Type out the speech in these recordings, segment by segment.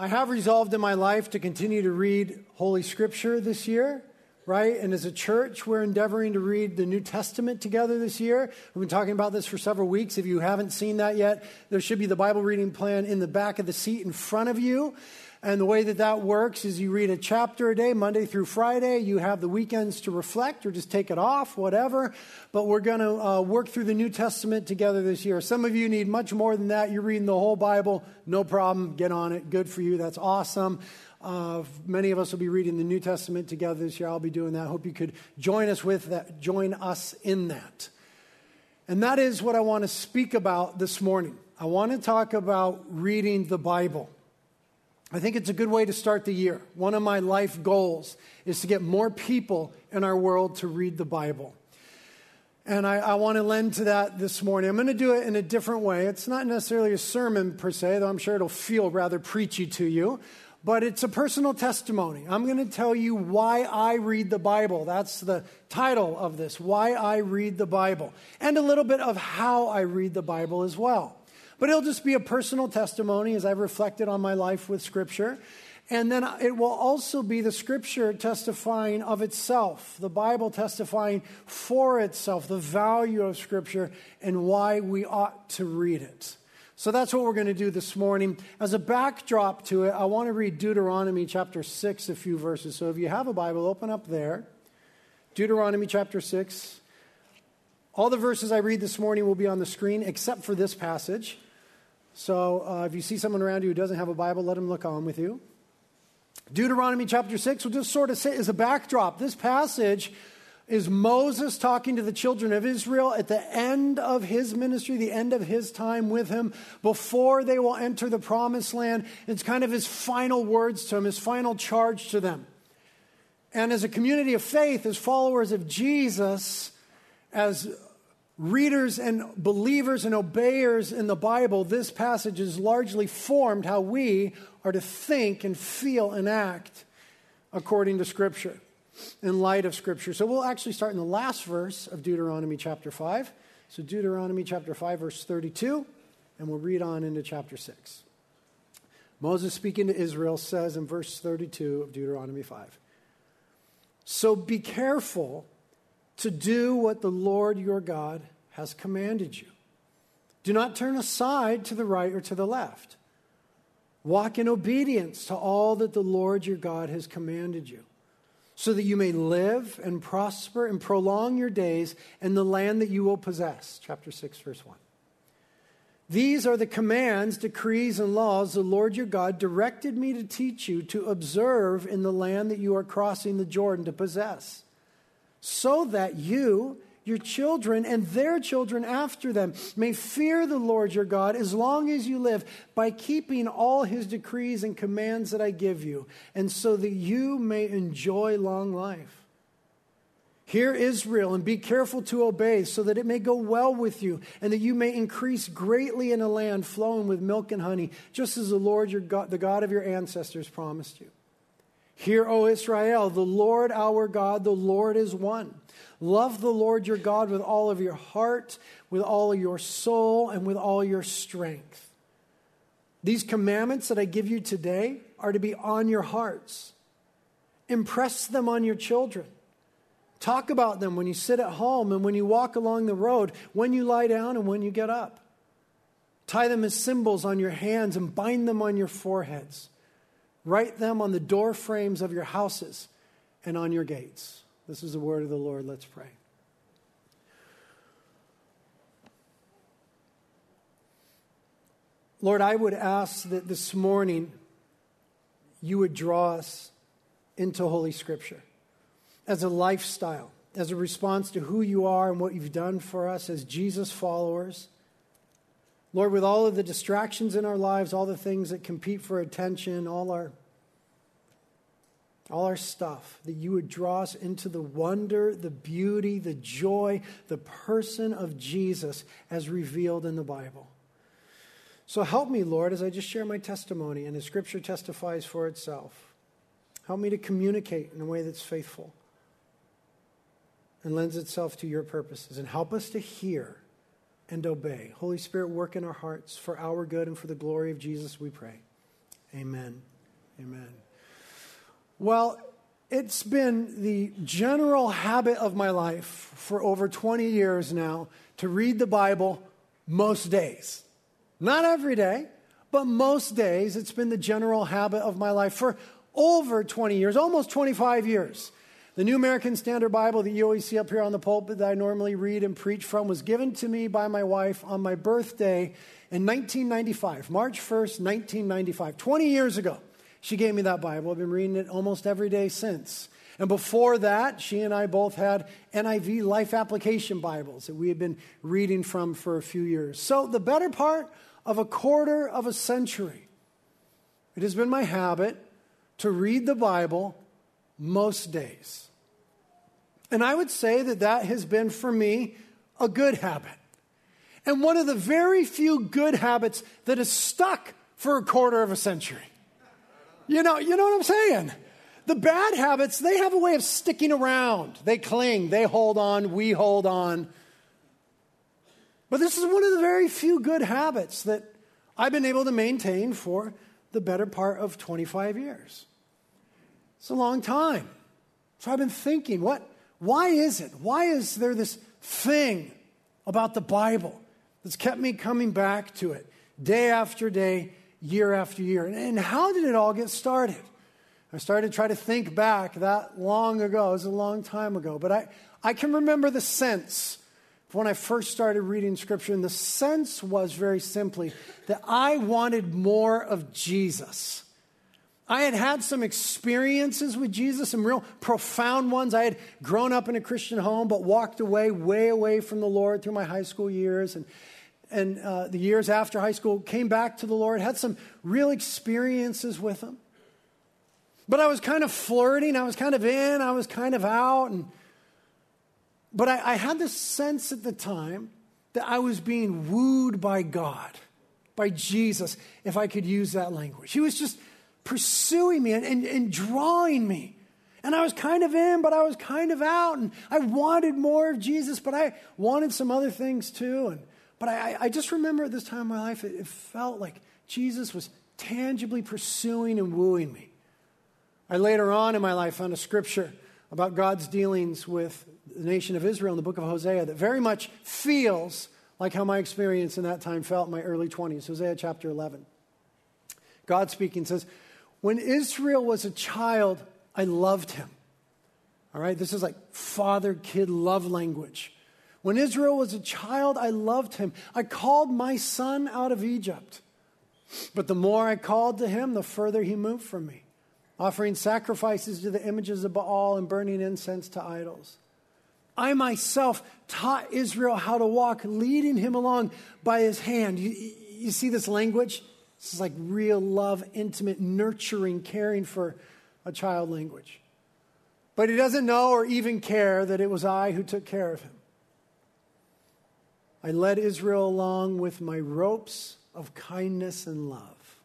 I have resolved in my life to continue to read Holy Scripture this year, right? And as a church, we're endeavoring to read the New Testament together this year. We've been talking about this for several weeks. If you haven't seen that yet, there should be the Bible reading plan in the back of the seat in front of you. And the way that that works is you read a chapter a day, Monday through Friday. You have the weekends to reflect or just take it off, whatever. But we're going to uh, work through the New Testament together this year. Some of you need much more than that. You're reading the whole Bible, no problem. Get on it. Good for you. That's awesome. Uh, many of us will be reading the New Testament together this year. I'll be doing that. Hope you could join us with that. Join us in that. And that is what I want to speak about this morning. I want to talk about reading the Bible. I think it's a good way to start the year. One of my life goals is to get more people in our world to read the Bible. And I, I want to lend to that this morning. I'm going to do it in a different way. It's not necessarily a sermon per se, though I'm sure it'll feel rather preachy to you, but it's a personal testimony. I'm going to tell you why I read the Bible. That's the title of this Why I Read the Bible. And a little bit of how I read the Bible as well. But it'll just be a personal testimony as I've reflected on my life with Scripture. And then it will also be the Scripture testifying of itself, the Bible testifying for itself, the value of Scripture and why we ought to read it. So that's what we're going to do this morning. As a backdrop to it, I want to read Deuteronomy chapter 6, a few verses. So if you have a Bible, open up there. Deuteronomy chapter 6. All the verses I read this morning will be on the screen except for this passage. So uh, if you see someone around you who doesn't have a Bible, let them look on with you. Deuteronomy chapter 6 will just sort of sit as a backdrop. This passage is Moses talking to the children of Israel at the end of his ministry, the end of his time with him, before they will enter the promised land. It's kind of his final words to them, his final charge to them. And as a community of faith, as followers of Jesus, as readers and believers and obeyers in the Bible, this passage has largely formed how we are to think and feel and act according to Scripture, in light of Scripture. So we'll actually start in the last verse of Deuteronomy chapter 5. So, Deuteronomy chapter 5, verse 32, and we'll read on into chapter 6. Moses, speaking to Israel, says in verse 32 of Deuteronomy 5 So be careful to do what the Lord your God has commanded you. Do not turn aside to the right or to the left. Walk in obedience to all that the Lord your God has commanded you, so that you may live and prosper and prolong your days in the land that you will possess. Chapter 6, verse 1. These are the commands, decrees, and laws the Lord your God directed me to teach you to observe in the land that you are crossing the Jordan to possess so that you, your children, and their children after them may fear the Lord your God as long as you live by keeping all his decrees and commands that I give you, and so that you may enjoy long life. Hear Israel and be careful to obey so that it may go well with you and that you may increase greatly in a land flowing with milk and honey, just as the Lord your God, the God of your ancestors promised you. Hear, O Israel, the Lord our God, the Lord is one. Love the Lord your God with all of your heart, with all of your soul, and with all your strength. These commandments that I give you today are to be on your hearts. Impress them on your children. Talk about them when you sit at home and when you walk along the road, when you lie down and when you get up. Tie them as symbols on your hands and bind them on your foreheads. Write them on the door frames of your houses and on your gates. This is the word of the Lord. Let's pray. Lord, I would ask that this morning you would draw us into Holy Scripture as a lifestyle, as a response to who you are and what you've done for us as Jesus followers. Lord, with all of the distractions in our lives, all the things that compete for attention, all our all our stuff, that you would draw us into the wonder, the beauty, the joy, the person of Jesus as revealed in the Bible. So help me, Lord, as I just share my testimony and the scripture testifies for itself. Help me to communicate in a way that's faithful and lends itself to your purposes. And help us to hear and obey. Holy Spirit, work in our hearts for our good and for the glory of Jesus, we pray. Amen. Amen. Well, it's been the general habit of my life for over 20 years now to read the Bible most days. Not every day, but most days. It's been the general habit of my life for over 20 years, almost 25 years. The New American Standard Bible that you always see up here on the pulpit that I normally read and preach from was given to me by my wife on my birthday in 1995, March 1st, 1995, 20 years ago. She gave me that Bible. I've been reading it almost every day since. And before that, she and I both had NIV Life Application Bibles that we had been reading from for a few years. So, the better part of a quarter of a century, it has been my habit to read the Bible most days. And I would say that that has been for me a good habit. And one of the very few good habits that has stuck for a quarter of a century. You know, you know what I'm saying? The bad habits, they have a way of sticking around. They cling, they hold on, we hold on. But this is one of the very few good habits that I've been able to maintain for the better part of 25 years. It's a long time. So I've been thinking, what, why is it? Why is there this thing about the Bible that's kept me coming back to it day after day, year after year? And, how did it all get started? I started to try to think back that long ago. It was a long time ago. But I, I can remember the sense when I first started reading Scripture. And the sense was very simply that I wanted more of Jesus. I had had some experiences with Jesus, some real profound ones. I had grown up in a Christian home, but walked away, way away from the Lord through my high school years. And, and uh, the years after high school, came back to the Lord, had some real experiences with Him. But I was kind of flirting, I was kind of in, I was kind of out. And, but I, I had this sense at the time that I was being wooed by God, by Jesus, if I could use that language. He was just pursuing me and, and, and drawing me. And I was kind of in, but I was kind of out. And I wanted more of Jesus, but I wanted some other things too. And, but I, I just remember at this time in my life, it, it felt like Jesus was tangibly pursuing and wooing me. I later on in my life found a scripture about God's dealings with the nation of Israel in the book of Hosea that very much feels like how my experience in that time felt in my early 20s. Hosea chapter 11. God speaking says, when Israel was a child, I loved him. All right, this is like father kid love language. When Israel was a child, I loved him. I called my son out of Egypt. But the more I called to him, the further he moved from me, offering sacrifices to the images of Baal and burning incense to idols. I myself taught Israel how to walk, leading him along by his hand. You, you see this language? This is like real love, intimate, nurturing, caring for a child language. But he doesn't know or even care that it was I who took care of him. I led Israel along with my ropes of kindness and love.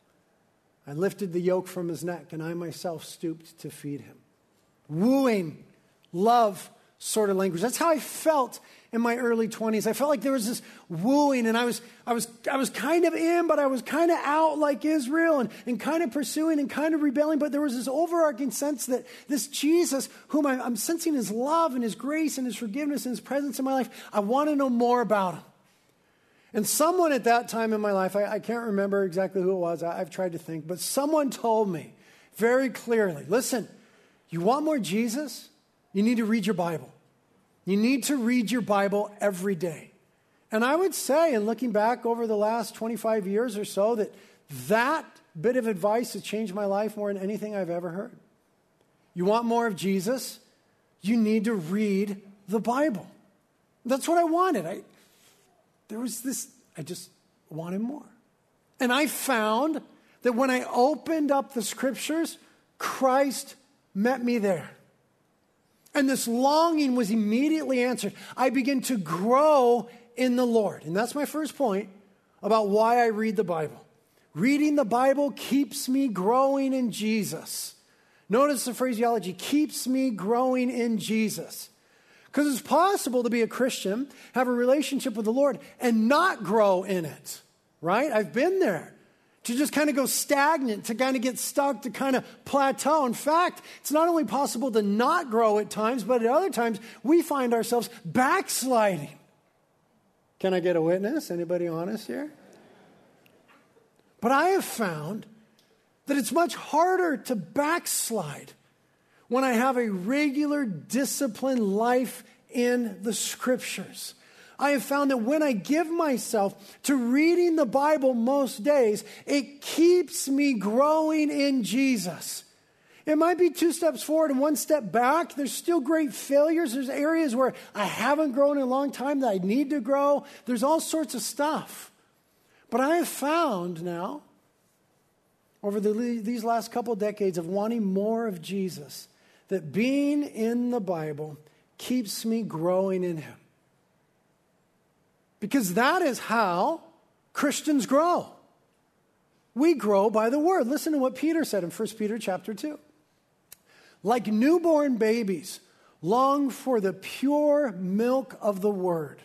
I lifted the yoke from his neck, and I myself stooped to feed him. Wooing, love sort of language. That's how I felt in my early 20s. I felt like there was this wooing, and I was, I was, I was kind of in, but I was kind of out like Israel and, and kind of pursuing and kind of rebelling. But there was this overarching sense that this Jesus, whom I, I'm sensing his love and his grace and his forgiveness and his presence in my life, I want to know more about him. And someone at that time in my life, I, I can't remember exactly who it was, I, I've tried to think, but someone told me very clearly listen, you want more Jesus? You need to read your Bible. You need to read your Bible every day. And I would say, in looking back over the last 25 years or so, that that bit of advice has changed my life more than anything I've ever heard. You want more of Jesus? You need to read the Bible. That's what I wanted. I, there was this, I just wanted more. And I found that when I opened up the scriptures, Christ met me there. And this longing was immediately answered. I begin to grow in the Lord. And that's my first point about why I read the Bible. Reading the Bible keeps me growing in Jesus. Notice the phraseology keeps me growing in Jesus. Because it's possible to be a Christian, have a relationship with the Lord, and not grow in it, right? I've been there. To just kind of go stagnant, to kind of get stuck, to kind of plateau. In fact, it's not only possible to not grow at times, but at other times we find ourselves backsliding. Can I get a witness? Anybody honest here? But I have found that it's much harder to backslide when I have a regular, disciplined life in the scriptures. I have found that when I give myself to reading the Bible most days, it keeps me growing in Jesus. It might be two steps forward and one step back. There's still great failures. There's areas where I haven't grown in a long time that I need to grow. There's all sorts of stuff. But I have found now, over the, these last couple decades of wanting more of Jesus, that being in the Bible keeps me growing in Him. Because that is how Christians grow. We grow by the word. Listen to what Peter said in 1 Peter chapter 2. Like newborn babies, long for the pure milk of the word,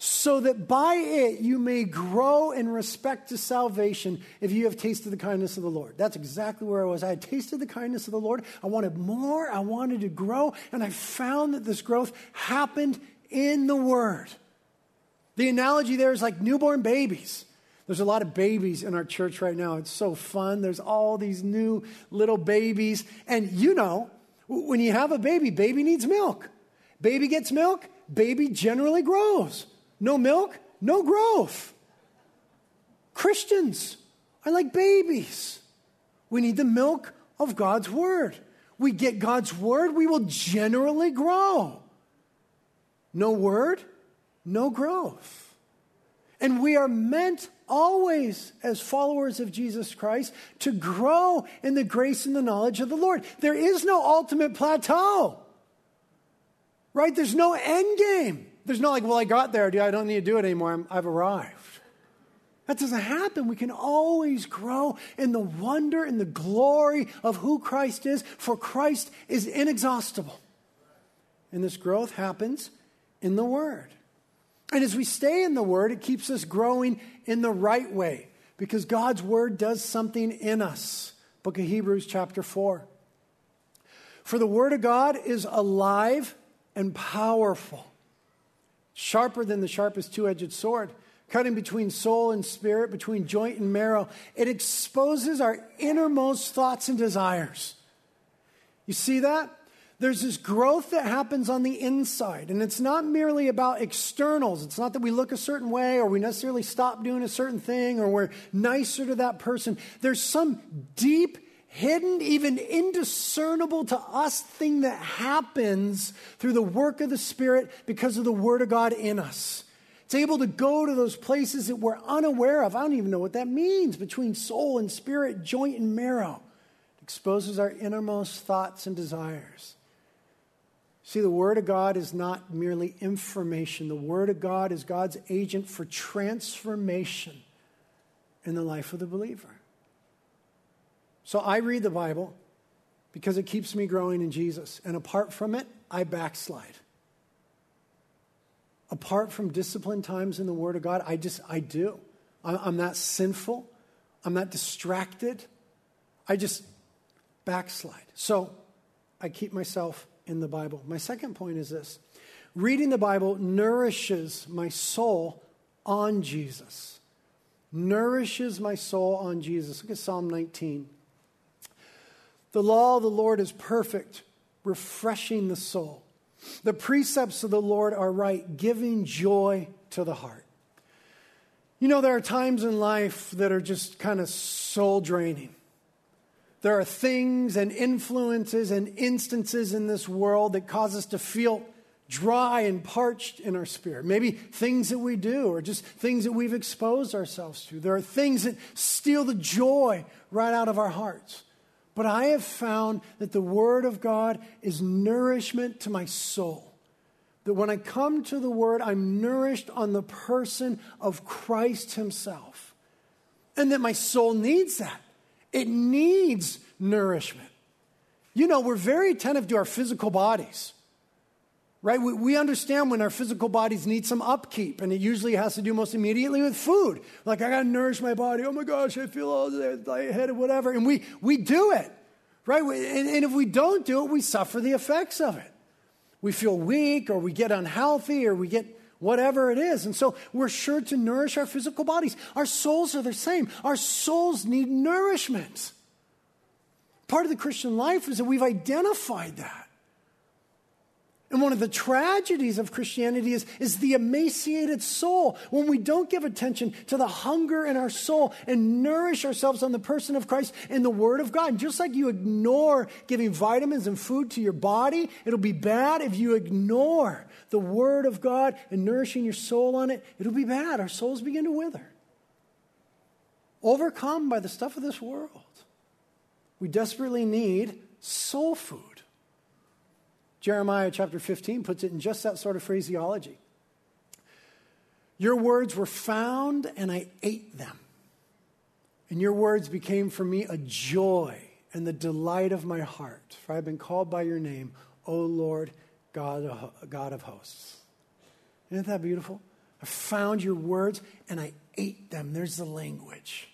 so that by it you may grow in respect to salvation if you have tasted the kindness of the Lord. That's exactly where I was. I had tasted the kindness of the Lord. I wanted more. I wanted to grow. And I found that this growth happened in the word. The analogy there is like newborn babies. There's a lot of babies in our church right now. It's so fun. There's all these new little babies. And you know, when you have a baby, baby needs milk. Baby gets milk, baby generally grows. No milk, no growth. Christians are like babies. We need the milk of God's word. We get God's word, we will generally grow. No word, no growth. And we are meant always, as followers of Jesus Christ, to grow in the grace and the knowledge of the Lord. There is no ultimate plateau, right? There's no end game. There's no like, well, I got there, I don't need to do it anymore, i have arrived. That doesn't happen. We can always grow in the wonder and the glory of who Christ is, for Christ is inexhaustible. And this growth happens in the Word. And as we stay in the Word, it keeps us growing in the right way because God's Word does something in us. Book of Hebrews, chapter 4. For the Word of God is alive and powerful, sharper than the sharpest two edged sword, cutting between soul and spirit, between joint and marrow. It exposes our innermost thoughts and desires. You see that? There's this growth that happens on the inside. And it's not merely about externals. It's not that we look a certain way or we necessarily stop doing a certain thing or we're nicer to that person. There's some deep, hidden, even indiscernible to us thing that happens through the work of the Spirit because of the Word of God in us. It's able to go to those places that we're unaware of. I don't even know what that means between soul and spirit, joint and marrow. It exposes our innermost thoughts and desires. See, the Word of God is not merely information, the Word of God is God's agent for transformation in the life of the believer. So I read the Bible because it keeps me growing in Jesus. And apart from it, I backslide. Apart from disciplined times in the Word of God, I just, I do. I'm not sinful. I'm not distracted. I just backslide. So I keep myself in the Bible. My second point is this reading the Bible nourishes my soul on Jesus. Nourishes my soul on Jesus. Look at Psalm 19. The law of the Lord is perfect, refreshing the soul. The precepts of the Lord are right, giving joy to the heart. You know, there are times in life that are just kind of soul draining. There are things and influences and instances in this world that cause us to feel dry and parched in our spirit. Maybe things that we do or just things that we've exposed ourselves to. There are things that steal the joy right out of our hearts. But I have found that the Word of God is nourishment to my soul. That when I come to the Word, I'm nourished on the person of Christ Himself. And that my soul needs that. It needs nourishment. You know, we're very attentive to our physical bodies. right? We, we, understand when our physical bodies need some upkeep, and it usually has to do most immediately with food. Like, I got to nourish my body. Oh my gosh, I feel all lightheaded, whatever. And we, we do it, right? And, and if we don't do it, we suffer the effects of it. We feel weak, or we get unhealthy, or we get whatever it is. And so we're sure to nourish our physical bodies. Our souls are the same. Our souls need nourishment. Part of the Christian life is that we've identified that. And one of the tragedies of Christianity is, is the emaciated soul. When we don't give attention to the hunger in our soul and nourish ourselves on the person of Christ and the Word of God. Just like you ignore giving vitamins and food to your body, it'll be bad if you ignore the Word of God and nourishing your soul on it. It'll be bad. Our souls begin to wither. Overcome by the stuff of this world. We desperately need soul food. Jeremiah chapter 15 puts it in just that sort of phraseology. Your words were found, and I ate them. And your words became for me a joy and the delight of my heart. For I have been called by your name, O Lord, God God of hosts. Isn't that beautiful? I found your words and I ate them. There's the language.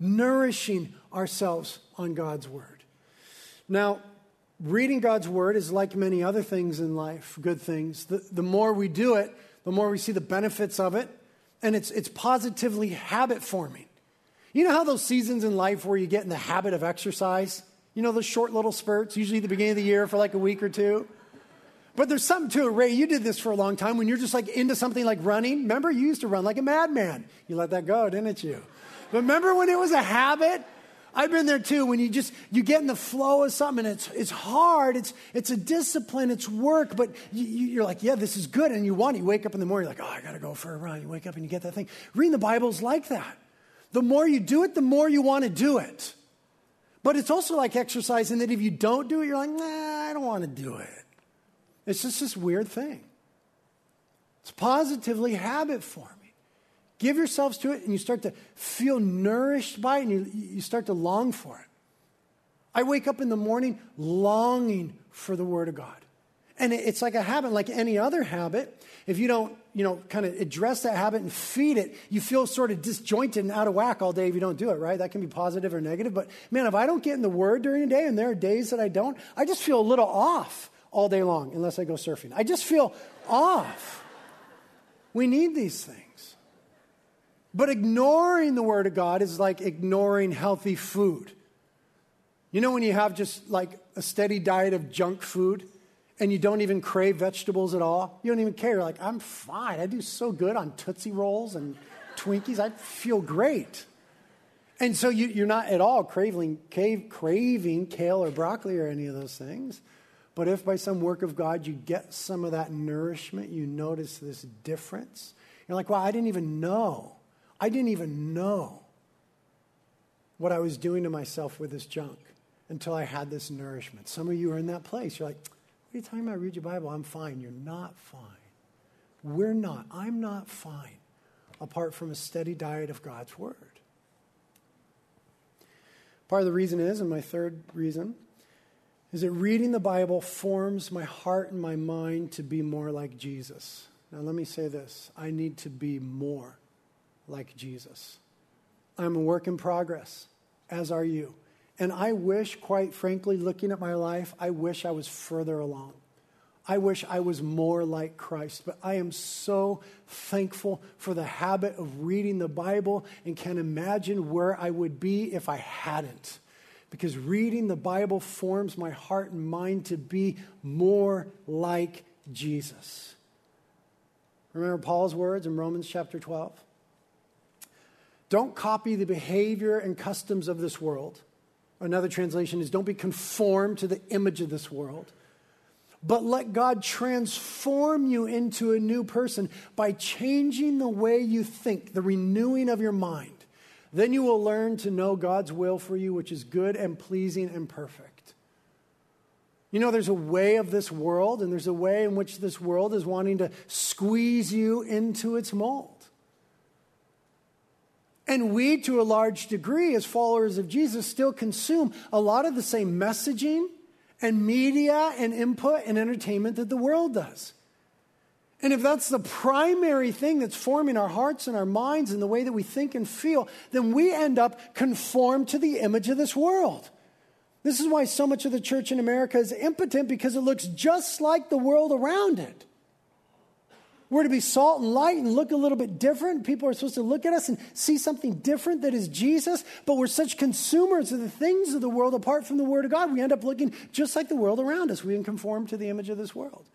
Nourishing ourselves on God's word. Now, reading God's word is like many other things in life, good things. The, the more we do it, the more we see the benefits of it, and it's, it's positively habit forming. You know how those seasons in life where you get in the habit of exercise? You know, those short little spurts, usually the beginning of the year for like a week or two? But there's something to it, Ray. You did this for a long time when you're just like into something like running. Remember, you used to run like a madman. You let that go, didn't you? But remember when it was a habit? I've been there too when you just you get in the flow of something and it's it's hard, it's it's a discipline, it's work, but you, are like, yeah, this is good, and you want it. You wake up in the morning, you're like, oh, I gotta go for a run. You wake up and you get that thing. Reading the Bible is like that. The more you do it, the more you want to do it. But it's also like exercise in that if you don't do it, you're like, nah, I don't want to do it. It's just this weird thing. It's positively habit forming. Give yourselves to it, and you start to feel nourished by it, and you, you start to long for it. I wake up in the morning longing for the Word of God. And it's like a habit, like any other habit. If you don't, you know, kind of address that habit and feed it, you feel sort of disjointed and out of whack all day if you don't do it, right? That can be positive or negative. But man, if I don't get in the Word during the day, and there are days that I don't, I just feel a little off all day long, unless I go surfing. I just feel off. We need these things. But ignoring the Word of God is like ignoring healthy food. You know, when you have just like a steady diet of junk food and you don't even crave vegetables at all, you don't even care. You're like, I'm fine. I do so good on Tootsie Rolls and Twinkies. I feel great. And so you, are not at all craving, cave, craving kale or broccoli or any of those things. But if by some work of God you get some of that nourishment, you notice this difference. You're like, well, I didn't even know I didn't even know what I was doing to myself with this junk until I had this nourishment. Some of you are in that place. You're like, what are you talking about? Read your Bible. I'm fine. You're not fine. We're not. I'm not fine apart from a steady diet of God's Word. Part of the reason is, and my third reason, is that reading the Bible forms my heart and my mind to be more like Jesus. Now, let me say this I need to be more like Jesus. I'm a work in progress, as are you. And I wish, quite frankly, looking at my life, I wish I was further along. I wish I was more like Christ. But I am so thankful for the habit of reading the Bible and can imagine where I would be if I hadn't. Because reading the Bible forms my heart and mind to be more like Jesus. Remember Paul's words in Romans chapter 12? Don't copy the behavior and customs of this world. Another translation is don't be conformed to the image of this world, but let God transform you into a new person by changing the way you think, the renewing of your mind. Then you will learn to know God's will for you, which is good and pleasing and perfect. You know, there's a way of this world, and there's a way in which this world is wanting to squeeze you into its mold. And we, to a large degree, as followers of Jesus, still consume a lot of the same messaging and media and input and entertainment that the world does. And if that's the primary thing that's forming our hearts and our minds and the way that we think and feel, then we end up conformed to the image of this world. This is why so much of the church in America is impotent because it looks just like the world around it. We're to be salt and light and look a little bit different. People are supposed to look at us and see something different that is Jesus, but we're such consumers of the things of the world apart from the Word of God. We end up looking just like the world around us. We conform to the image of this world.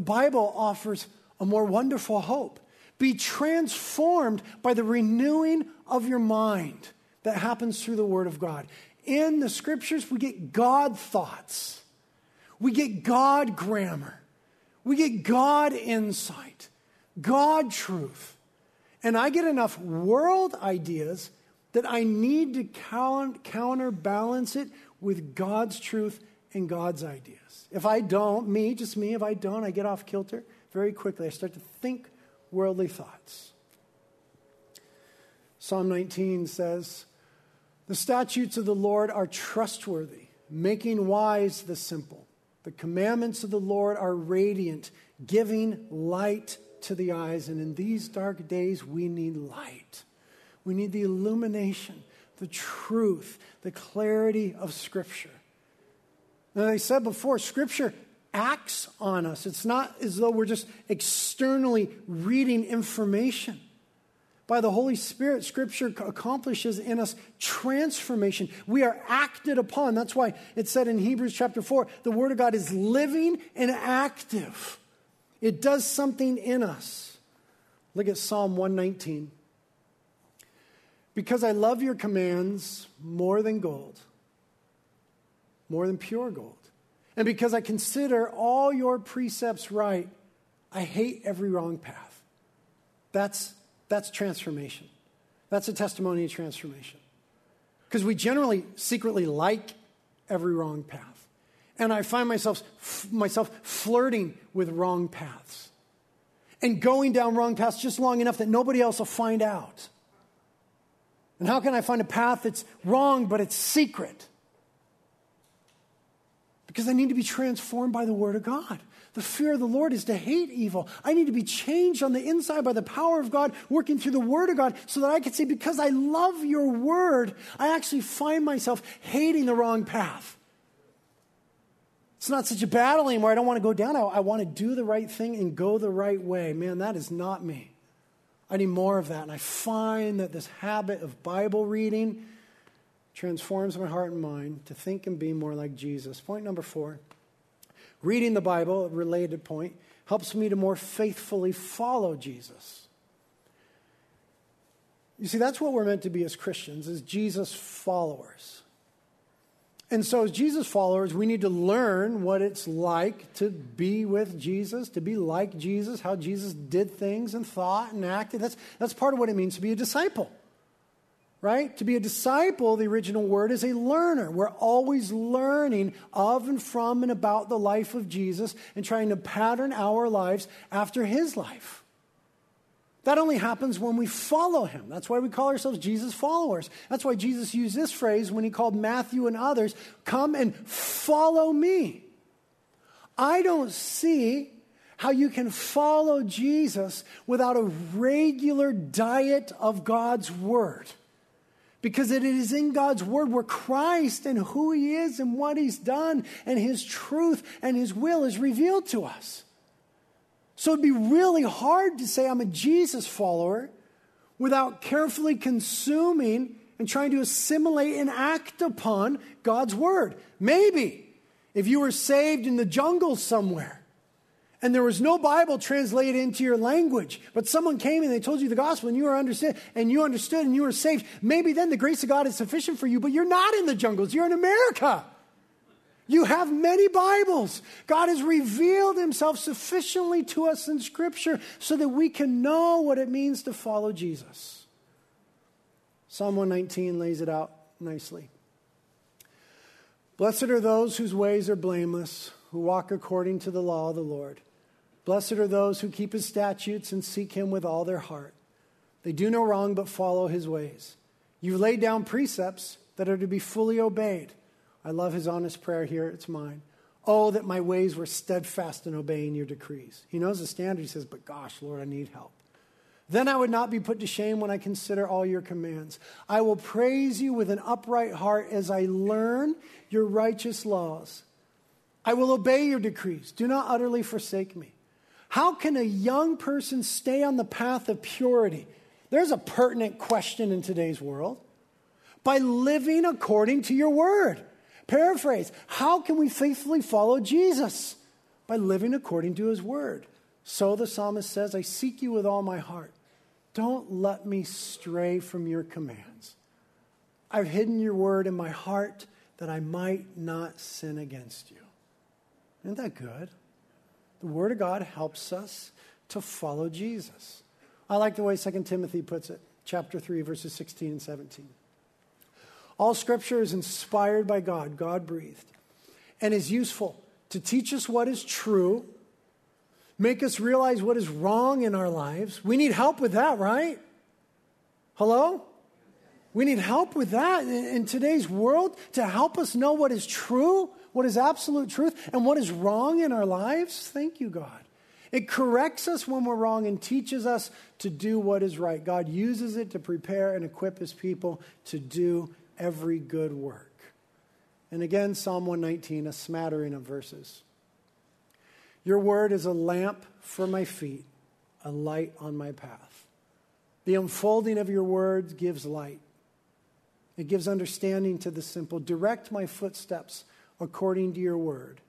The Bible offers a more wonderful hope. Be transformed by the renewing of your mind that happens through the Word of God. In the scriptures, we get God thoughts, we get God grammar, we get God insight, God truth. And I get enough world ideas that I need to counterbalance it with God's truth and God's ideas. If I don't, me, just me, if I don't, I get off kilter very quickly. I start to think worldly thoughts. Psalm 19 says, The statutes of the Lord are trustworthy, making wise the simple. The commandments of the Lord are radiant, giving light to the eyes. And in these dark days, we need light. We need the illumination, the truth, the clarity of Scripture. As I said before, Scripture acts on us. It's not as though we're just externally reading information. By the Holy Spirit, Scripture accomplishes in us transformation. We are acted upon. That's why it said in Hebrews chapter 4 the Word of God is living and active, it does something in us. Look at Psalm 119. Because I love your commands more than gold more than pure gold. And because I consider all your precepts right, I hate every wrong path. That's, that's transformation. That's a testimony of transformation. Because we generally secretly like every wrong path. And I find myself, f- myself flirting with wrong paths and going down wrong paths just long enough that nobody else will find out. And how can I find a path that's wrong but it's secret? Because I need to be transformed by the Word of God. The fear of the Lord is to hate evil. I need to be changed on the inside by the power of God, working through the Word of God, so that I can say, because I love your Word, I actually find myself hating the wrong path. It's not such a battle anymore. I don't want to go down. I, I want to do the right thing and go the right way. Man, that is not me. I need more of that. And I find that this habit of Bible reading, transforms my heart and mind to think and be more like Jesus. Point number four reading the Bible, a related point, helps me to more faithfully follow Jesus. You see, that's what we're meant to be as Christians, as Jesus followers. And so, as Jesus followers, we need to learn what it's like to be with Jesus, to be like Jesus, how Jesus did things and thought and acted. That's, that's part of what it means to be a disciple right? To be a disciple, the original word is a learner. We're always learning of and from and about the life of Jesus and trying to pattern our lives after his life. That only happens when we follow him. That's why we call ourselves Jesus followers. That's why Jesus used this phrase when he called Matthew and others, come and follow me. I don't see how you can follow Jesus without a regular diet of God's word. Because it is in God's word where Christ and who he is and what he's done and his truth and his will is revealed to us. So it'd be really hard to say I'm a Jesus follower without carefully consuming and trying to assimilate and act upon God's word. Maybe if you were saved in the jungle somewhere and there was no Bible translated into your language, but someone came and they told you the gospel and you were understood and you understood and you were saved, maybe then the grace of God is sufficient for you, but you're not in the jungles, you're in America. You have many Bibles. God has revealed himself sufficiently to us in Scripture so that we can know what it means to follow Jesus. Psalm 119 lays it out nicely. Blessed are those whose ways are blameless, who walk according to the law of the Lord. Blessed are those who keep his statutes and seek him with all their heart. They do no wrong but follow his ways. You've laid down precepts that are to be fully obeyed. I love his honest prayer here, it's mine. Oh, that my ways were steadfast in obeying your decrees. He knows the standard. He says, But gosh, Lord, I need help. Then I would not be put to shame when I consider all your commands. I will praise you with an upright heart as I learn your righteous laws. I will obey your decrees. Do not utterly forsake me. How can a young person stay on the path of purity? There's a pertinent question in today's world. By living according to your word. Paraphrase How can we faithfully follow Jesus? By living according to his word. So the psalmist says, I seek you with all my heart. Don't let me stray from your commands. I've hidden your word in my heart that I might not sin against you. Isn't that good? The word of God helps us to follow Jesus. I like the way 2 Timothy puts it, chapter 3, verses 16 and 17. All scripture is inspired by God, God breathed, and is useful to teach us what is true make us realize what is wrong in our lives. We need help with that, right? Hello? We need help with that in, today's world to help us know what is true, what is absolute truth, and what is wrong in our lives. Thank you, God. It corrects us when we're wrong and teaches us to do what is right. God uses it to prepare and equip his people to do every good work. And again, Psalm 119, a smattering of verses. Your word is a lamp for my feet, a light on my path. The unfolding of your words gives light. It gives understanding to the simple. Direct my footsteps according to your word.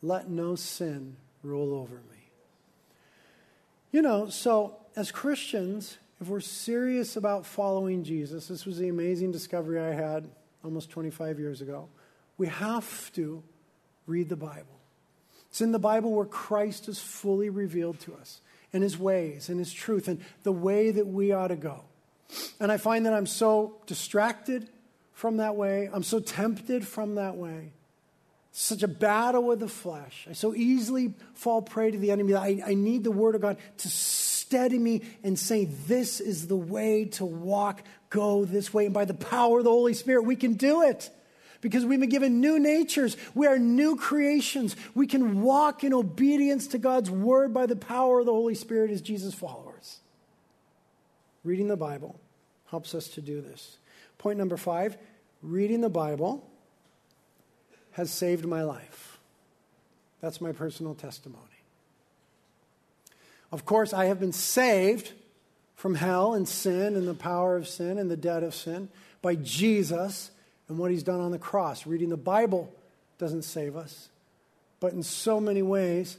Let no sin rule over me. You know, so as Christians, if we're serious about following Jesus, this was the amazing discovery I had almost 25 years ago. We have to read the Bible. It's in the Bible where Christ is fully revealed to us and his ways and his truth and the way that we ought to go. And I find that I'm so distracted from that way. I'm so tempted from that way. Such a battle with the flesh. I so easily fall prey to the enemy. I, I need the Word of God to steady me and say, This is the way to walk, go this way. And by the power of the Holy Spirit, we can do it because we've been given new natures. We are new creations. We can walk in obedience to God's word by the power of the Holy Spirit as Jesus' followers. Reading the Bible helps us to do this. Point number five reading the Bible has saved my life. That's my personal testimony. Of course, I have been saved from hell and sin and the power of sin and the debt of sin by Jesus and what he's done on the cross. Reading the Bible doesn't save us, but in so many ways,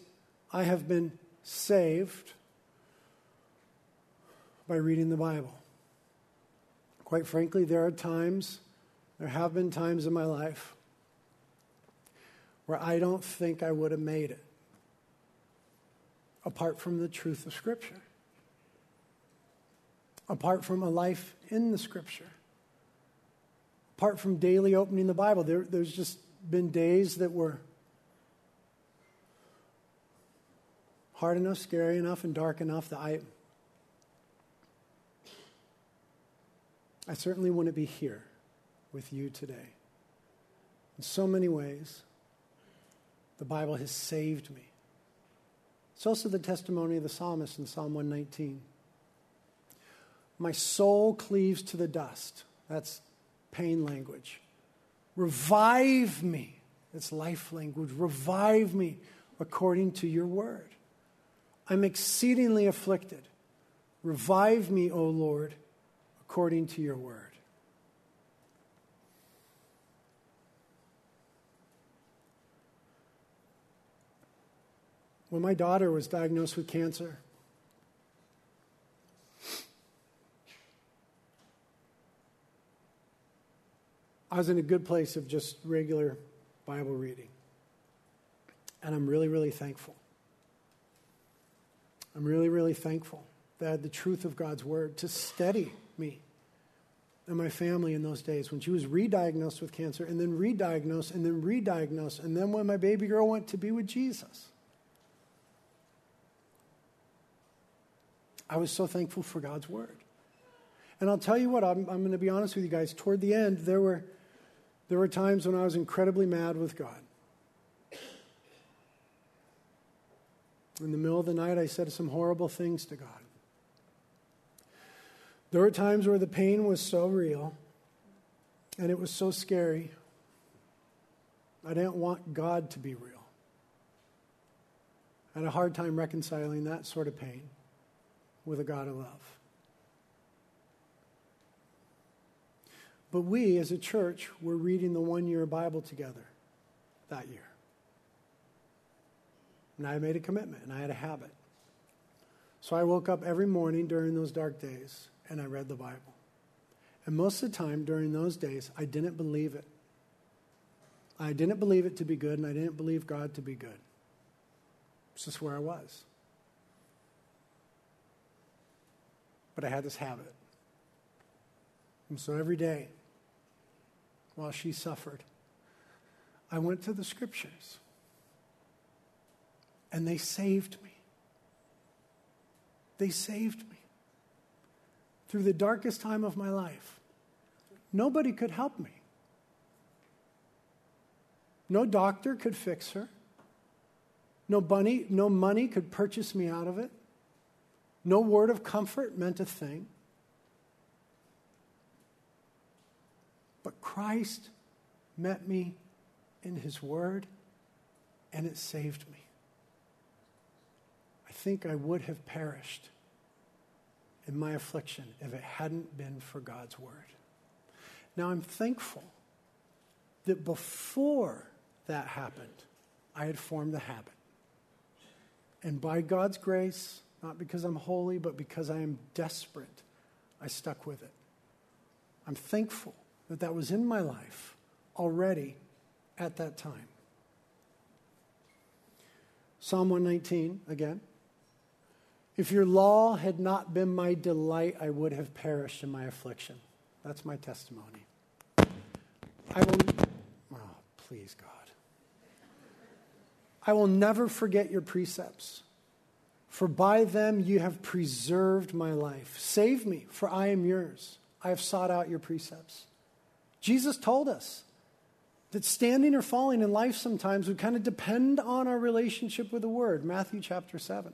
I have been saved by reading the Bible. Quite frankly, there are times, there have been times in my life where I don't think I would have made it apart from the truth of Scripture, apart from a life in the Scripture apart from daily opening the Bible, there, there's just been days that were hard enough, scary enough, and dark enough that I, I certainly want to be here with you today. In so many ways, the Bible has saved me. It's also the testimony of the psalmist in Psalm 119. My soul cleaves to the dust. That's pain language. Revive me. That's life language. Revive me according to your word. I'm exceedingly afflicted. Revive me, O Lord, according to your word. When my daughter was diagnosed with cancer, I was in a good place of just regular Bible reading. And I'm really, really thankful. I'm really, really thankful that the truth of God's word to steady me and my family in those days when she was re diagnosed with cancer and then re diagnosed and then re diagnosed. And then when my baby girl went to be with Jesus. I was so thankful for God's word. And I'll tell you what, I'm, I'm going to be honest with you guys. Toward the end, there were there were times when I was incredibly mad with God. In the middle of the night, I said some horrible things to God. There were times where the pain was so real and it was so scary. I didn't want God to be real. I had a hard time reconciling that sort of pain with a God of love. But we, as a church, were reading the one year Bible together that year. And I made a commitment and I had a habit. So I woke up every morning during those dark days and I read the Bible. And most of the time during those days, I didn't believe it. I didn't believe it to be good and I didn't believe God to be good. It's just where I was. But I had this habit. And so every day, while she suffered, I went to the scriptures and they saved me. They saved me through the darkest time of my life. Nobody could help me. No doctor could fix her. No, bunny, no money could purchase me out of it. No word of comfort meant a thing. But Christ met me in His Word, and it saved me. I think I would have perished in my affliction if it hadn't been for God's Word. Now I'm thankful that before that happened, I had formed the habit. And by God's grace, not because I'm holy, but because I am desperate, I stuck with it. I'm thankful that that was in my life already at that time. Psalm 119, again. If your law had not been my delight, I would have perished in my affliction. That's my testimony. I will, oh, please, God. I will never forget your precepts, for by them you have preserved my life. Save me, for I am yours. I have sought out your precepts. Jesus told us that standing or falling in life sometimes would kind of depend on our relationship with the Word. Matthew chapter 7.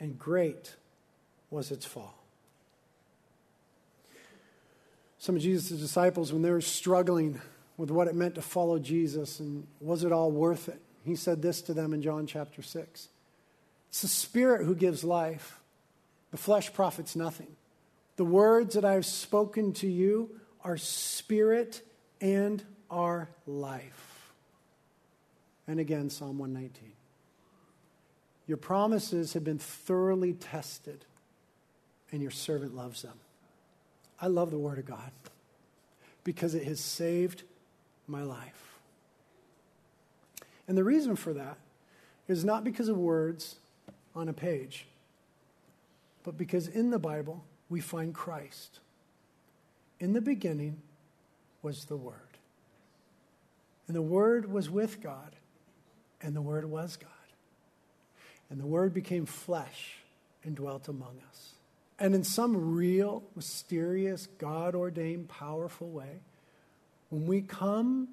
And great was its fall. Some of Jesus' disciples, when they were struggling with what it meant to follow Jesus and was it all worth it, he said this to them in John chapter 6. It's the Spirit who gives life. The flesh profits nothing. The words that I have spoken to you are spirit and are life. And again, Psalm 119. Your promises have been thoroughly tested, and your servant loves them. I love the Word of God because it has saved my life. And the reason for that is not because of words on a page but because in the Bible we find Christ. In the beginning was the Word. And the Word was with God, and the Word was God. And the Word became flesh and dwelt among us. And in some real, mysterious, God ordained, powerful way, when we come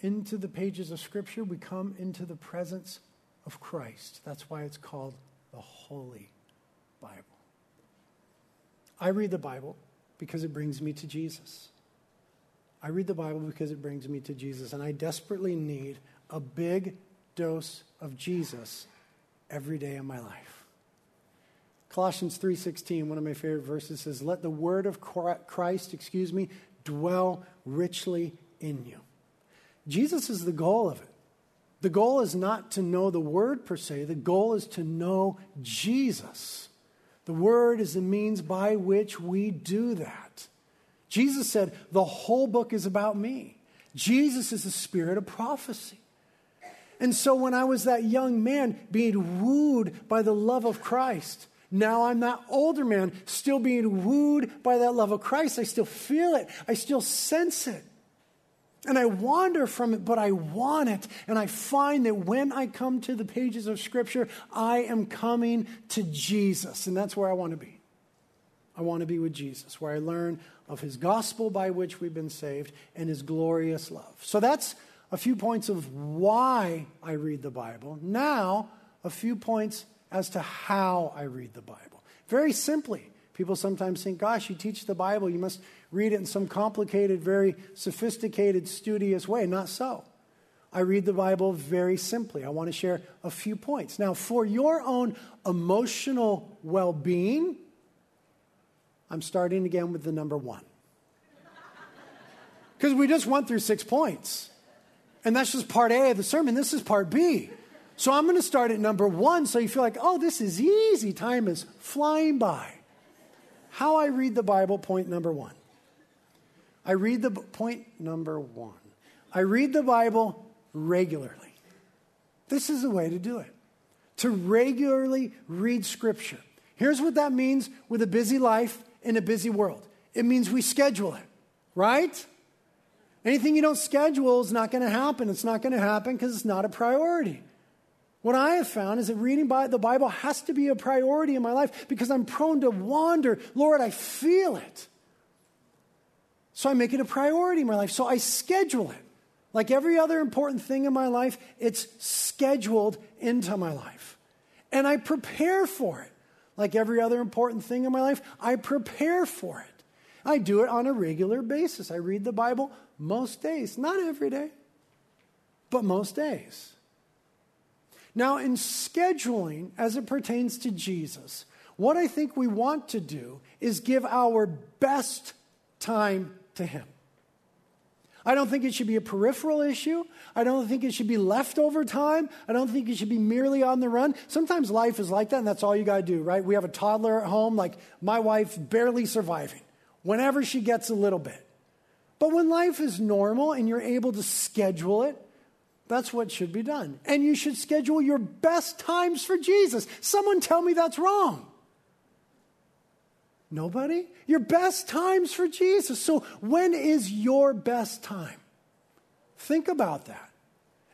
into the pages of Scripture, we come into the presence of Christ. That's why it's called the Holy Bible. I read the Bible because it brings me to Jesus. I read the Bible because it brings me to Jesus, and I desperately need a big dose of Jesus every day of my life. Colossians 3:16, one of my favorite verses says, "Let the word of Christ, excuse me, dwell richly in you." Jesus is the goal of it. The goal is not to know the word per se, the goal is to know Jesus. The Word is the means by which we do that. Jesus said, The whole book is about me. Jesus is the spirit of prophecy. And so when I was that young man being wooed by the love of Christ, now I'm that older man still being wooed by that love of Christ. I still feel it, I still sense it. And I wander from it, but I want it. And I find that when I come to the pages of Scripture, I am coming to Jesus. And that's where I want to be. I want to be with Jesus, where I learn of his gospel by which we've been saved and his glorious love. So that's a few points of why I read the Bible. Now, a few points as to how I read the Bible. Very simply, people sometimes think, gosh, you teach the Bible, you must read it in some complicated, very sophisticated, studious way. Not so. I read the Bible very simply. I want to share a few points. Now, for your own emotional well being, I'm starting again with the number one. Because we just went through six points. And that's just part A of the sermon. This is part B. So I'm going to start at number one so you feel like, oh, this is easy. Time is flying by. How I read the Bible, point number one. I read the point number one. I read the Bible regularly. This is the way to do it. To regularly read Scripture. Here's what that means with a busy life in a busy world it means we schedule it, right? Anything you don't schedule is not going to happen. It's not going to happen because it's not a priority. What I have found is that reading the Bible has to be a priority in my life because I'm prone to wander. Lord, I feel it. So I make it a priority in my life. So I schedule it. Like every other important thing in my life, it's scheduled into my life. And I prepare for it. Like every other important thing in my life, I prepare for it. I do it on a regular basis. I read the Bible most days, not every day, but most days. Now, in scheduling as it pertains to Jesus, what I think we want to do is give our best time to Him. I don't think it should be a peripheral issue. I don't think it should be leftover time. I don't think it should be merely on the run. Sometimes life is like that, and that's all you got to do, right? We have a toddler at home, like my wife, barely surviving, whenever she gets a little bit. But when life is normal and you're able to schedule it, that's what should be done. And you should schedule your best times for Jesus. Someone tell me that's wrong. Nobody? Your best times for Jesus. So, when is your best time? Think about that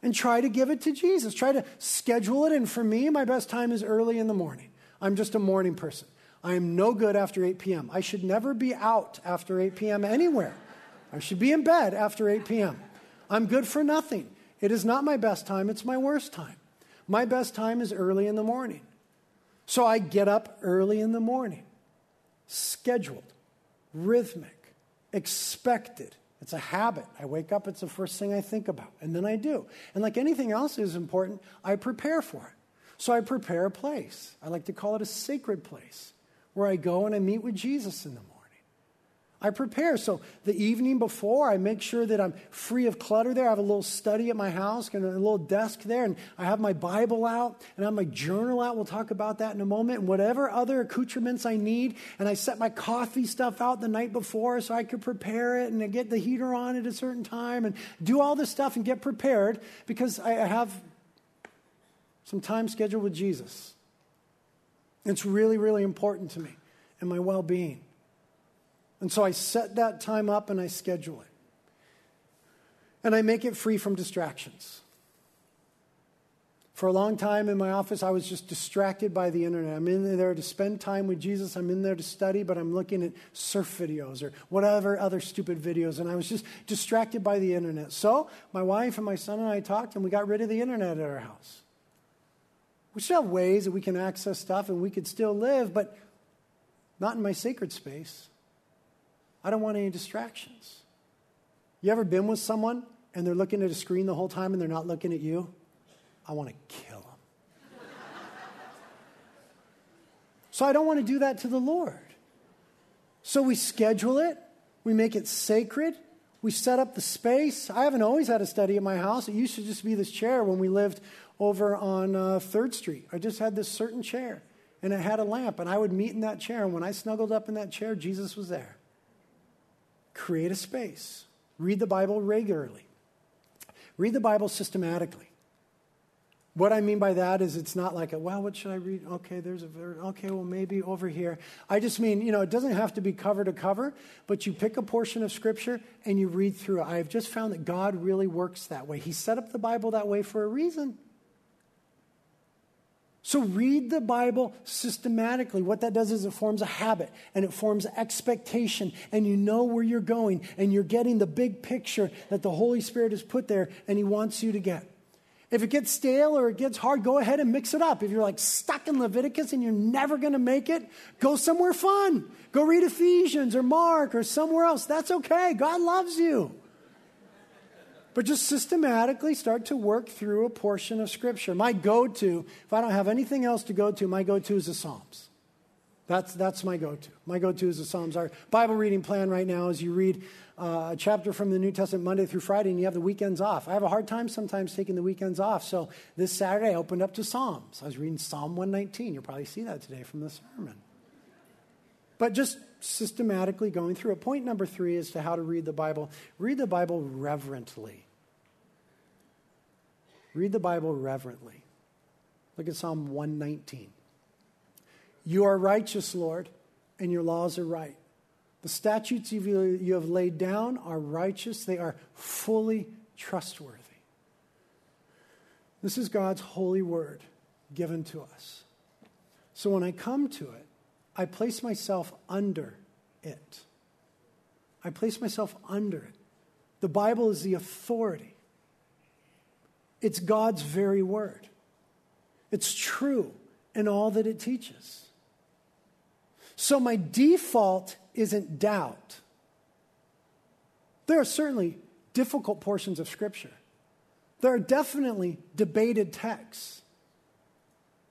and try to give it to Jesus. Try to schedule it. And for me, my best time is early in the morning. I'm just a morning person. I am no good after 8 p.m. I should never be out after 8 p.m. anywhere. I should be in bed after 8 p.m. I'm good for nothing. It is not my best time, it's my worst time. My best time is early in the morning. So I get up early in the morning scheduled, rhythmic, expected. It's a habit. I wake up, it's the first thing I think about, and then I do. And like anything else is important, I prepare for it. So I prepare a place. I like to call it a sacred place where I go and I meet with Jesus in the morning. I prepare. So the evening before, I make sure that I'm free of clutter there. I have a little study at my house and a little desk there, and I have my Bible out and I have my journal out. We'll talk about that in a moment. And whatever other accoutrements I need, and I set my coffee stuff out the night before so I could prepare it and I get the heater on at a certain time and do all this stuff and get prepared because I have some time scheduled with Jesus. It's really, really important to me and my well being. And so I set that time up and I schedule it. And I make it free from distractions. For a long time in my office, I was just distracted by the internet. I'm in there to spend time with Jesus. I'm in there to study, but I'm looking at surf videos or whatever other stupid videos. And I was just distracted by the internet. So my wife and my son and I talked, and we got rid of the internet at our house. We still have ways that we can access stuff and we could still live, but not in my sacred space. I don't want any distractions. You ever been with someone and they're looking at a screen the whole time and they're not looking at you? I want to kill them. so I don't want to do that to the Lord. So we schedule it, we make it sacred, we set up the space. I haven't always had a study at my house. It used to just be this chair when we lived over on uh, 3rd Street. I just had this certain chair and it had a lamp, and I would meet in that chair. And when I snuggled up in that chair, Jesus was there create a space. Read the Bible regularly. Read the Bible systematically. What I mean by that is it's not like, a, well, what should I read? Okay, there's a, okay, well, maybe over here. I just mean, you know, it doesn't have to be cover to cover, but you pick a portion of Scripture and you read through it. I've just found that God really works that way. He set up the Bible that way for a reason. So read the Bible systematically. What that does is it forms a habit and it forms expectation, and you know where you're going, and you're getting the big picture that the Holy Spirit has put there and He wants you to get. If it gets stale or it gets hard, go ahead and mix it up. If you're like stuck in Leviticus and you're never going to make it, go somewhere fun. Go read Ephesians or Mark or somewhere else. That's okay. God loves you. But just systematically start to work through a portion of Scripture. My go to, if I don't have anything else to go to, my go to is the Psalms. That's, that's my go to. My go to is the Psalms. Our Bible reading plan right now is you read uh, a chapter from the New Testament Monday through Friday and you have the weekends off. I have a hard time sometimes taking the weekends off. So this Saturday I opened up to Psalms. I was reading Psalm 119. You'll probably see that today from the sermon. But just systematically going through it. Point number three is to how to read the Bible. Read the Bible reverently. Read the Bible reverently. Look at Psalm 119. You are righteous, Lord, and your laws are right. The statutes you have laid down are righteous, they are fully trustworthy. This is God's holy word given to us. So when I come to it, I place myself under it. I place myself under it. The Bible is the authority. It's God's very word. It's true in all that it teaches. So my default isn't doubt. There are certainly difficult portions of Scripture. There are definitely debated texts.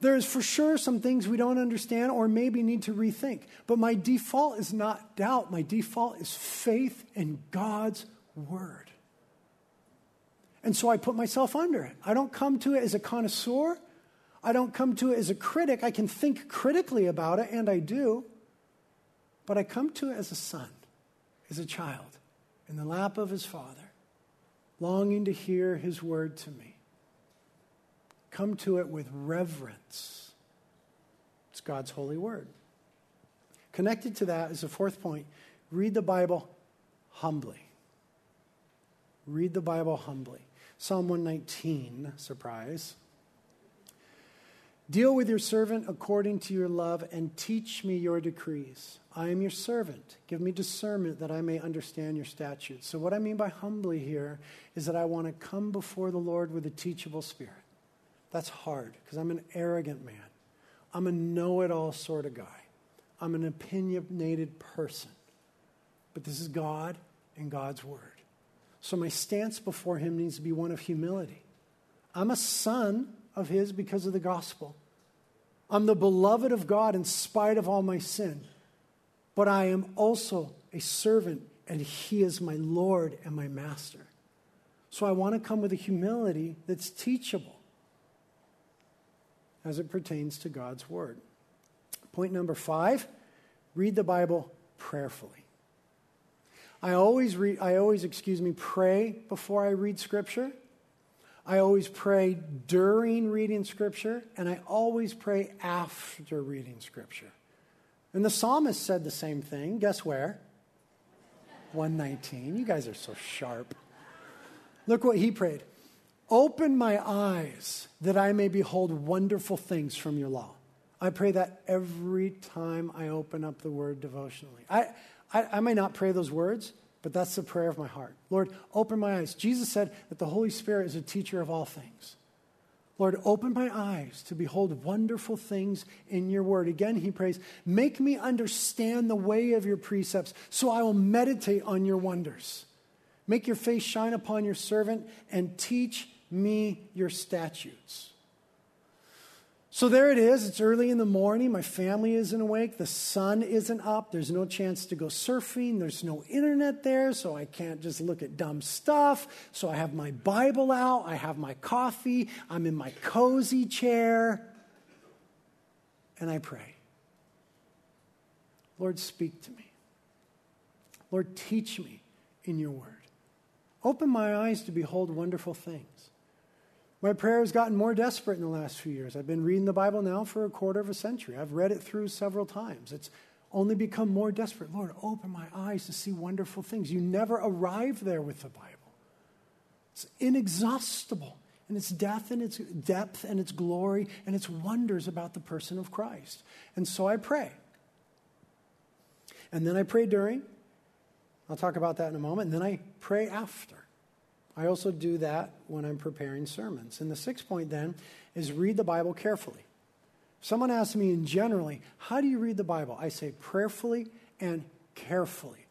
There's for sure some things we don't understand or maybe need to rethink. But my default is not doubt. My default is faith in God's Word. And so I put myself under it. I don't come to it as a connoisseur. I don't come to it as a critic. I can think critically about it, and I do. But I come to it as a son, as a child, in the lap of his father, longing to hear his word to me. Come to it with reverence. It's God's holy word. Connected to that is a fourth point read the Bible humbly. Read the Bible humbly. Psalm 119, surprise. Deal with your servant according to your love and teach me your decrees. I am your servant. Give me discernment that I may understand your statutes. So, what I mean by humbly here is that I want to come before the Lord with a teachable spirit. That's hard because I'm an arrogant man. I'm a know it all sort of guy. I'm an opinionated person. But this is God and God's word. So my stance before him needs to be one of humility. I'm a son of his because of the gospel. I'm the beloved of God in spite of all my sin. But I am also a servant, and he is my Lord and my master. So I want to come with a humility that's teachable as it pertains to God's word. Point number five read the Bible prayerfully. I always read, I always, excuse me, pray before I read scripture. I always pray during reading scripture, and I always pray after reading scripture. And the psalmist said the same thing. Guess where? 119. You guys are so sharp. Look what he prayed. Open my eyes that I may behold wonderful things from your law. I pray that every time I open up the word devotionally. I, I, I may not pray those words, but that's the prayer of my heart. Lord, open my eyes. Jesus said that the Holy Spirit is a teacher of all things. Lord, open my eyes to behold wonderful things in your word. Again, he prays, make me understand the way of your precepts so I will meditate on your wonders. Make your face shine upon your servant and teach me your statutes. So there it is. It's early in the morning. My family isn't awake. The sun isn't up. There's no chance to go surfing. There's no internet there, so I can't just look at dumb stuff. So I have my Bible out. I have my coffee. I'm in my cozy chair. And I pray Lord, speak to me. Lord, teach me in your word. Open my eyes to behold wonderful things. My prayer has gotten more desperate in the last few years. I've been reading the Bible now for a quarter of a century. I've read it through several times. It's only become more desperate. Lord, open my eyes to see wonderful things. You never arrive there with the Bible. It's inexhaustible in its depth and its depth and its glory and its wonders about the person of Christ. And so I pray. And then I pray during. I'll talk about that in a moment. And then I pray after. I also do that when I'm preparing sermons. And the sixth point then is read the Bible carefully. Someone asks me in generally, how do you read the Bible? I say prayerfully and carefully.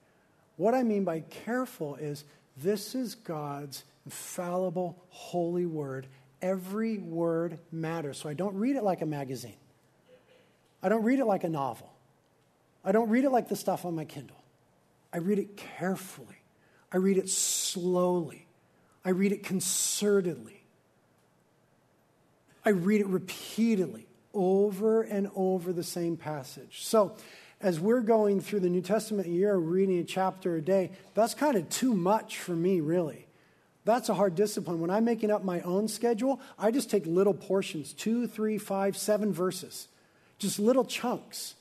What I mean by careful is this is God's infallible, holy word. Every word matters. So I don't read it like a magazine. I don't read it like a novel. I don't read it like the stuff on my Kindle. I read it carefully. I read it slowly. I read it concertedly. I read it repeatedly, over and over the same passage. So, as we're going through the New Testament year, reading a chapter a day, that's kind of too much for me, really. That's a hard discipline. When I'm making up my own schedule, I just take little portions two, three, five, seven verses, just little chunks.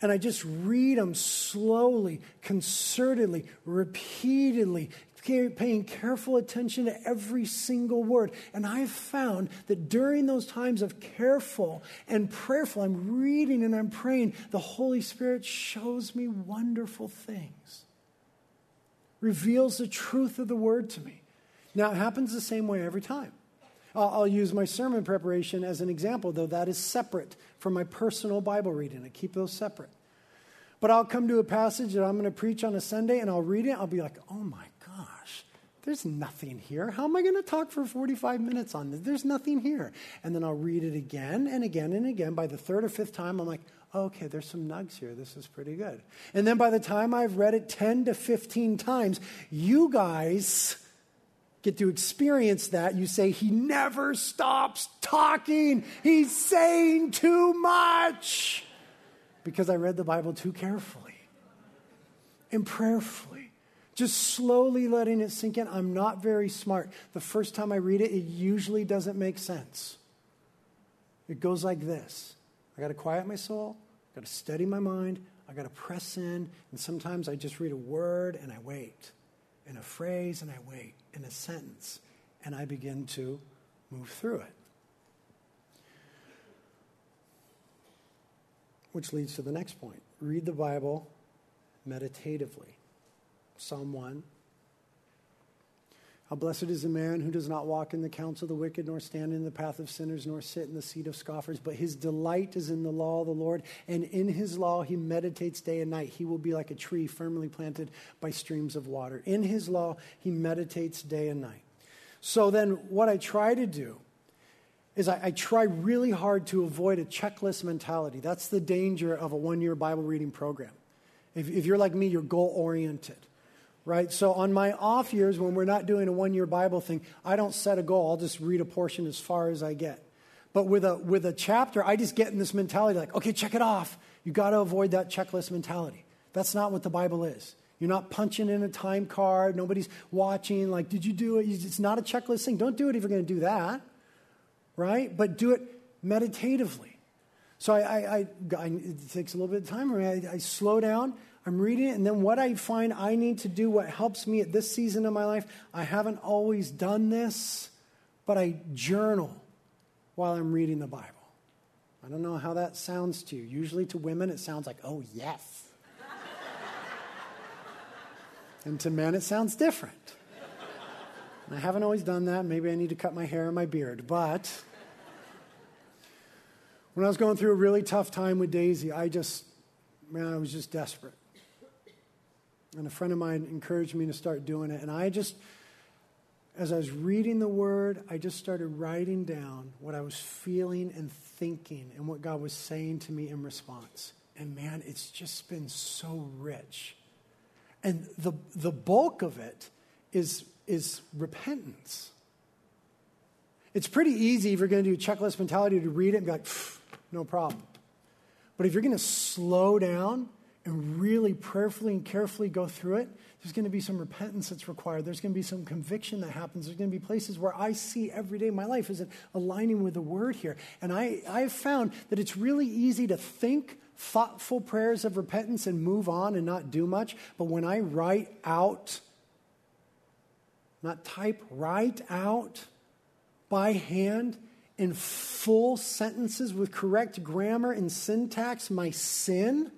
And I just read them slowly, concertedly, repeatedly, paying careful attention to every single word. And I've found that during those times of careful and prayerful, I'm reading and I'm praying, the Holy Spirit shows me wonderful things, reveals the truth of the word to me. Now, it happens the same way every time. I'll, use my sermon preparation as an example, though that is separate from my personal Bible reading. I keep those separate. But I'll come to a passage that I'm going to preach on a Sunday and I'll read it. I'll be like, oh my gosh, there's nothing here. How am I going to talk for 45 minutes on this? There's nothing here. And then I'll read it again and again and again. By the third or fifth time, I'm like, okay, there's some nugs here. This is pretty good. And then by the time I've read it 10 to 15 times, you guys get to experience that, you say, He never stops talking. He's saying too much. Because I read the Bible too carefully and prayerfully, just slowly letting it sink in. I'm not very smart. The first time I read it, it usually doesn't make sense. It goes like this I got to quiet my soul, I got to steady my mind, I got to press in, and sometimes I just read a word and I wait, and a phrase and I wait in a sentence, and I begin to move through it. Which leads to the next point read the Bible meditatively. Psalm 1. How blessed is the man who does not walk in the counsel of the wicked, nor stand in the path of sinners, nor sit in the seat of scoffers, but his delight is in the law of the Lord, and in his law he meditates day and night. He will be like a tree firmly planted by streams of water. In his law he meditates day and night. So then, what I try to do is I, I try really hard to avoid a checklist mentality. That's the danger of a one year Bible reading program. If, if you're like me, you're goal oriented right? So on my off years, when we're not doing a one year Bible thing, I don't set a goal. I'll just read a portion as far as I get. But with a, with a chapter, I just get in this mentality like, okay, check it off. You got to avoid that checklist mentality. That's not what the Bible is. You're not punching in a time card. Nobody's watching. Like, did you do it? It's not a checklist thing. Don't do it if you're going to do that, right? But do it meditatively. So I, I, I, it takes a little bit of time. I, I slow down. I'm reading it, and then what I find I need to do, what helps me at this season of my life, I haven't always done this, but I journal while I'm reading the Bible. I don't know how that sounds to you. Usually to women, it sounds like, oh, yes. and to men, it sounds different. And I haven't always done that. Maybe I need to cut my hair and my beard. But when I was going through a really tough time with Daisy, I just, man, I was just desperate. And a friend of mine encouraged me to start doing it. And I just, as I was reading the word, I just started writing down what I was feeling and thinking and what God was saying to me in response. And man, it's just been so rich. And the, the bulk of it is, is repentance. It's pretty easy if you're going to do checklist mentality to read it and be like, no problem. But if you're going to slow down and really prayerfully and carefully go through it, there's going to be some repentance that's required. There's going to be some conviction that happens. There's going to be places where I see every day my life is aligning with the word here. And I, I've found that it's really easy to think thoughtful prayers of repentance and move on and not do much. But when I write out, not type, write out by hand in full sentences with correct grammar and syntax my sin,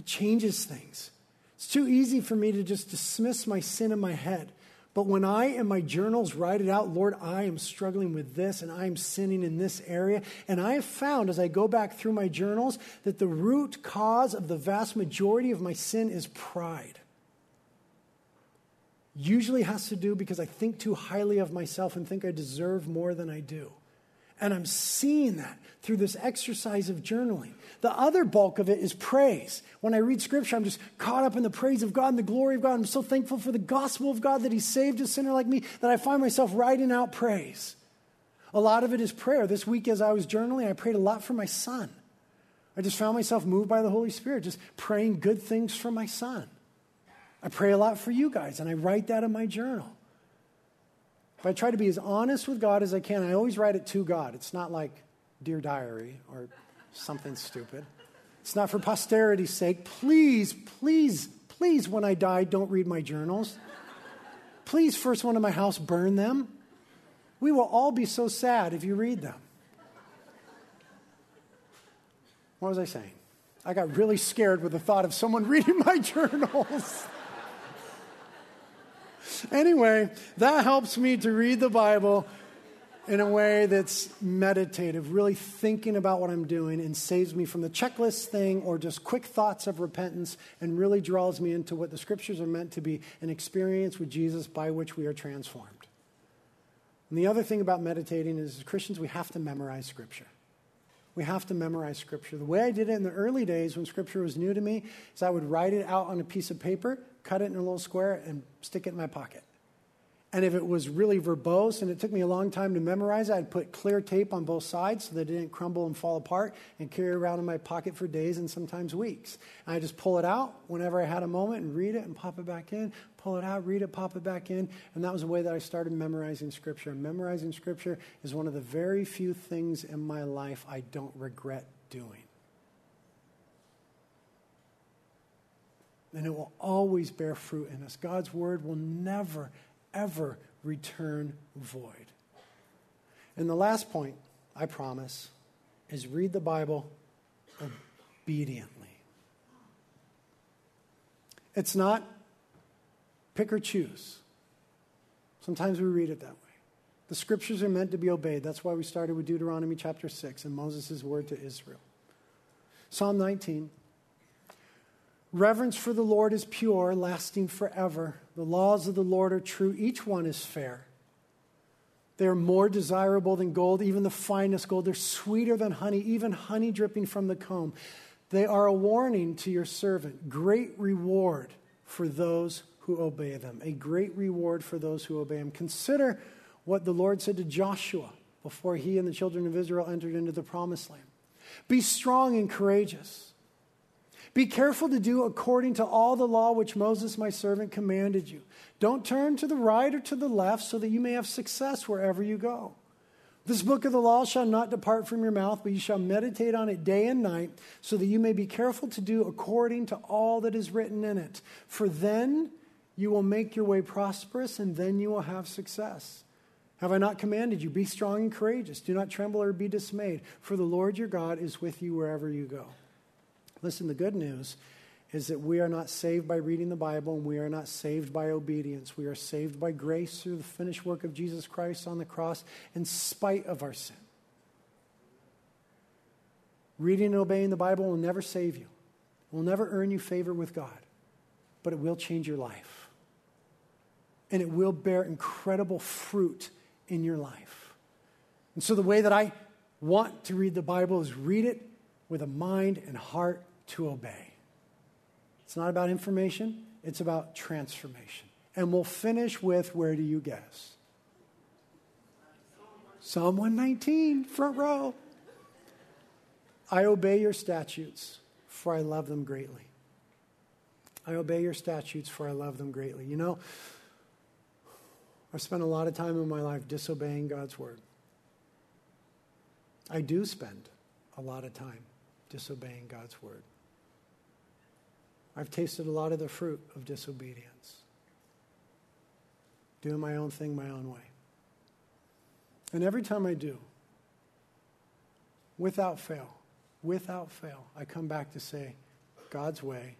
it changes things. It's too easy for me to just dismiss my sin in my head. But when I in my journals write it out, Lord, I am struggling with this and I am sinning in this area. And I have found as I go back through my journals that the root cause of the vast majority of my sin is pride. Usually has to do because I think too highly of myself and think I deserve more than I do. And I'm seeing that through this exercise of journaling. The other bulk of it is praise. When I read scripture, I'm just caught up in the praise of God and the glory of God. I'm so thankful for the gospel of God that He saved a sinner like me that I find myself writing out praise. A lot of it is prayer. This week, as I was journaling, I prayed a lot for my son. I just found myself moved by the Holy Spirit, just praying good things for my son. I pray a lot for you guys, and I write that in my journal. If I try to be as honest with God as I can, I always write it to God. It's not like Dear Diary or something stupid. It's not for posterity's sake. Please, please, please, when I die, don't read my journals. Please, first one in my house, burn them. We will all be so sad if you read them. What was I saying? I got really scared with the thought of someone reading my journals. Anyway, that helps me to read the Bible in a way that's meditative, really thinking about what I'm doing and saves me from the checklist thing or just quick thoughts of repentance and really draws me into what the scriptures are meant to be an experience with Jesus by which we are transformed. And the other thing about meditating is, as Christians, we have to memorize scripture. We have to memorize scripture. The way I did it in the early days when scripture was new to me is I would write it out on a piece of paper cut it in a little square, and stick it in my pocket. And if it was really verbose and it took me a long time to memorize I'd put clear tape on both sides so that it didn't crumble and fall apart and carry around in my pocket for days and sometimes weeks. And I just pull it out whenever I had a moment and read it and pop it back in, pull it out, read it, pop it back in. And that was the way that I started memorizing Scripture. Memorizing Scripture is one of the very few things in my life I don't regret doing. And it will always bear fruit in us. God's word will never, ever return void. And the last point, I promise, is read the Bible obediently. It's not pick or choose. Sometimes we read it that way. The scriptures are meant to be obeyed. That's why we started with Deuteronomy chapter 6 and Moses' word to Israel. Psalm 19 Reverence for the Lord is pure, lasting forever. The laws of the Lord are true, each one is fair. They are more desirable than gold, even the finest gold. They're sweeter than honey, even honey dripping from the comb. They are a warning to your servant, great reward for those who obey them. A great reward for those who obey him. Consider what the Lord said to Joshua before he and the children of Israel entered into the promised land. Be strong and courageous. Be careful to do according to all the law which Moses, my servant, commanded you. Don't turn to the right or to the left so that you may have success wherever you go. This book of the law shall not depart from your mouth, but you shall meditate on it day and night, so that you may be careful to do according to all that is written in it. For then you will make your way prosperous, and then you will have success. Have I not commanded you? Be strong and courageous. Do not tremble or be dismayed, for the Lord your God is with you wherever you go. Listen, the good news is that we are not saved by reading the Bible and we are not saved by obedience. We are saved by grace through the finished work of Jesus Christ on the cross in spite of our sin. Reading and obeying the Bible will never save you, it will never earn you favor with God, but it will change your life. And it will bear incredible fruit in your life. And so, the way that I want to read the Bible is read it with a mind and heart to obey. It's not about information, it's about transformation. And we'll finish with where do you guess? Psalm 119, front row. I obey your statutes, for I love them greatly. I obey your statutes, for I love them greatly. You know, I've spent a lot of time in my life disobeying God's word. I do spend a lot of time disobeying God's word. I've tasted a lot of the fruit of disobedience, doing my own thing my own way. And every time I do, without fail, without fail, I come back to say, God's way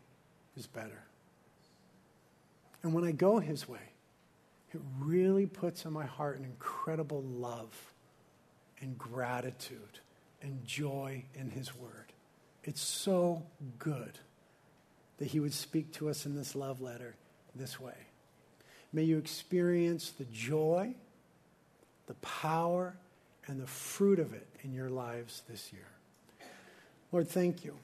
is better. And when I go His way, it really puts in my heart an incredible love and gratitude and joy in His Word. It's so good that He would speak to us in this love letter this way. May you experience the joy, the power, and the fruit of it in your lives this year. Lord, thank you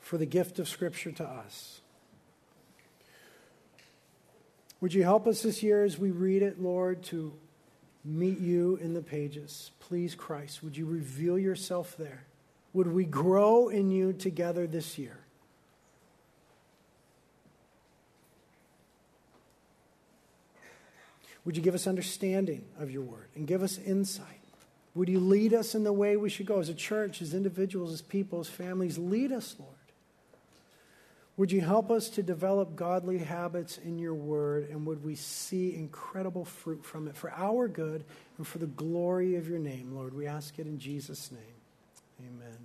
for the gift of Scripture to us. Would you help us this year as we read it, Lord, to meet you in the pages? Please, Christ, would you reveal yourself there? Would we grow in you together this year? Would you give us understanding of your word and give us insight? Would you lead us in the way we should go as a church, as individuals, as people, as families? Lead us, Lord. Would you help us to develop godly habits in your word, and would we see incredible fruit from it for our good and for the glory of your name, Lord? We ask it in Jesus' name. Amen.